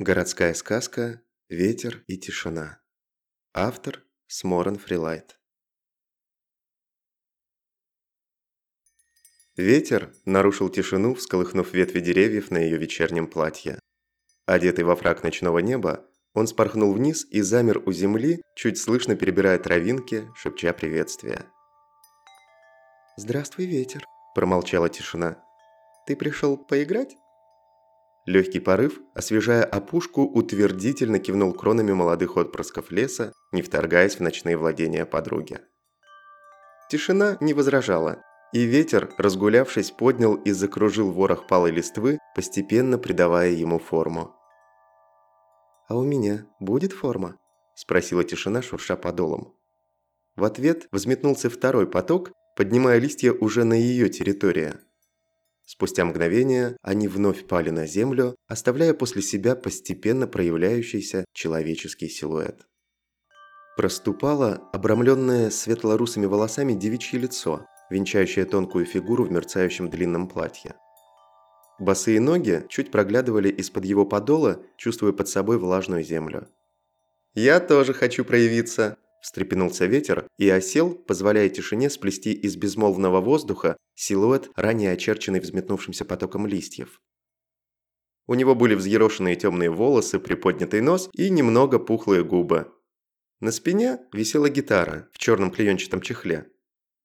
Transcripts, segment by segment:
Городская сказка «Ветер и тишина». Автор Сморен Фрилайт. Ветер нарушил тишину, всколыхнув ветви деревьев на ее вечернем платье. Одетый во фрак ночного неба, он спорхнул вниз и замер у земли, чуть слышно перебирая травинки, шепча приветствия. «Здравствуй, ветер», – промолчала тишина. «Ты пришел поиграть?» Легкий порыв, освежая опушку, утвердительно кивнул кронами молодых отпрысков леса, не вторгаясь в ночные владения подруги. Тишина не возражала, и ветер, разгулявшись, поднял и закружил ворох палой листвы, постепенно придавая ему форму. «А у меня будет форма?» – спросила тишина, шурша подолом. В ответ взметнулся второй поток, поднимая листья уже на ее территории – Спустя мгновение они вновь пали на землю, оставляя после себя постепенно проявляющийся человеческий силуэт. Проступало обрамленное светлорусыми волосами девичье лицо, венчающее тонкую фигуру в мерцающем длинном платье. Босые ноги чуть проглядывали из-под его подола, чувствуя под собой влажную землю. «Я тоже хочу проявиться», Встрепенулся ветер и осел, позволяя тишине сплести из безмолвного воздуха силуэт, ранее очерченный взметнувшимся потоком листьев. У него были взъерошенные темные волосы, приподнятый нос и немного пухлые губы. На спине висела гитара в черном клеенчатом чехле.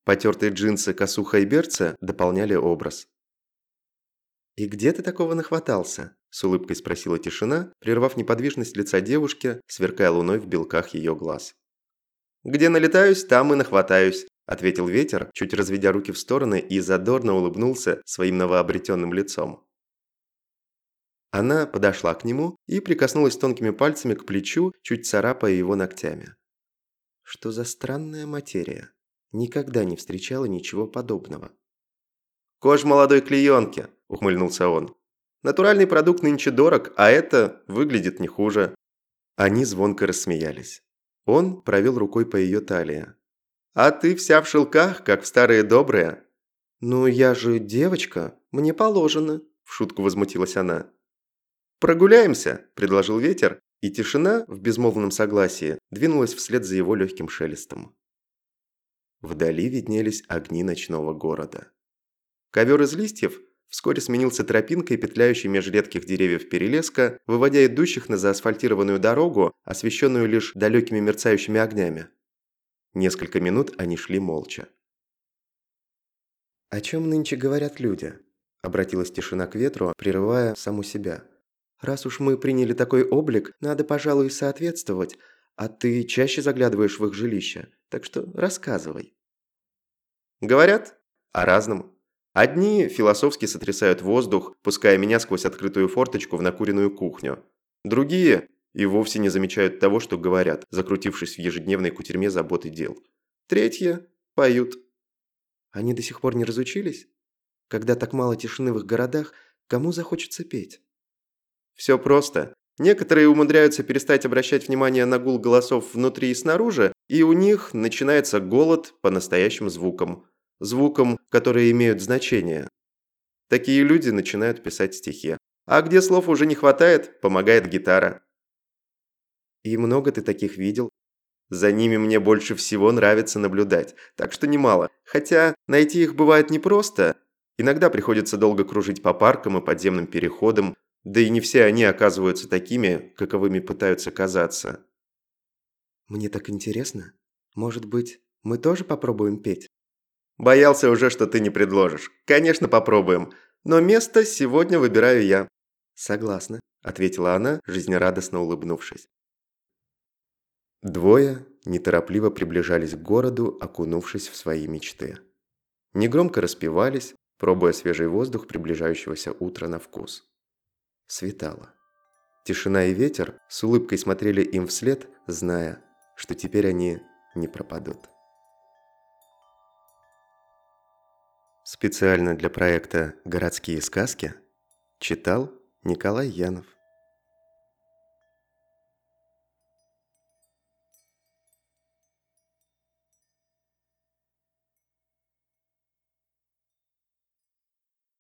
Потертые джинсы, косуха и берца дополняли образ. «И где ты такого нахватался?» – с улыбкой спросила тишина, прервав неподвижность лица девушки, сверкая луной в белках ее глаз. «Где налетаюсь, там и нахватаюсь», – ответил ветер, чуть разведя руки в стороны и задорно улыбнулся своим новообретенным лицом. Она подошла к нему и прикоснулась тонкими пальцами к плечу, чуть царапая его ногтями. Что за странная материя? Никогда не встречала ничего подобного. «Кожа молодой клеенки», – ухмыльнулся он. «Натуральный продукт нынче дорог, а это выглядит не хуже». Они звонко рассмеялись. Он провел рукой по ее талии. «А ты вся в шелках, как в старые добрые». «Ну, я же девочка, мне положено», – в шутку возмутилась она. «Прогуляемся», – предложил ветер, и тишина в безмолвном согласии двинулась вслед за его легким шелестом. Вдали виднелись огни ночного города. Ковер из листьев – вскоре сменился тропинкой, петляющей меж редких деревьев перелеска, выводя идущих на заасфальтированную дорогу, освещенную лишь далекими мерцающими огнями. Несколько минут они шли молча. «О чем нынче говорят люди?» – обратилась тишина к ветру, прерывая саму себя. «Раз уж мы приняли такой облик, надо, пожалуй, соответствовать, а ты чаще заглядываешь в их жилище, так что рассказывай». «Говорят о разном», Одни философски сотрясают воздух, пуская меня сквозь открытую форточку в накуренную кухню. Другие и вовсе не замечают того, что говорят, закрутившись в ежедневной кутерьме и дел. Третьи поют. Они до сих пор не разучились? Когда так мало тишины в их городах, кому захочется петь? Все просто. Некоторые умудряются перестать обращать внимание на гул голосов внутри и снаружи, и у них начинается голод по настоящим звукам звукам, которые имеют значение. Такие люди начинают писать стихи. А где слов уже не хватает, помогает гитара. И много ты таких видел? За ними мне больше всего нравится наблюдать, так что немало. Хотя найти их бывает непросто. Иногда приходится долго кружить по паркам и подземным переходам, да и не все они оказываются такими, каковыми пытаются казаться. Мне так интересно. Может быть, мы тоже попробуем петь? Боялся уже, что ты не предложишь. Конечно, попробуем. Но место сегодня выбираю я». «Согласна», – ответила она, жизнерадостно улыбнувшись. Двое неторопливо приближались к городу, окунувшись в свои мечты. Негромко распевались, пробуя свежий воздух приближающегося утра на вкус. Светало. Тишина и ветер с улыбкой смотрели им вслед, зная, что теперь они не пропадут. Специально для проекта «Городские сказки» читал Николай Янов.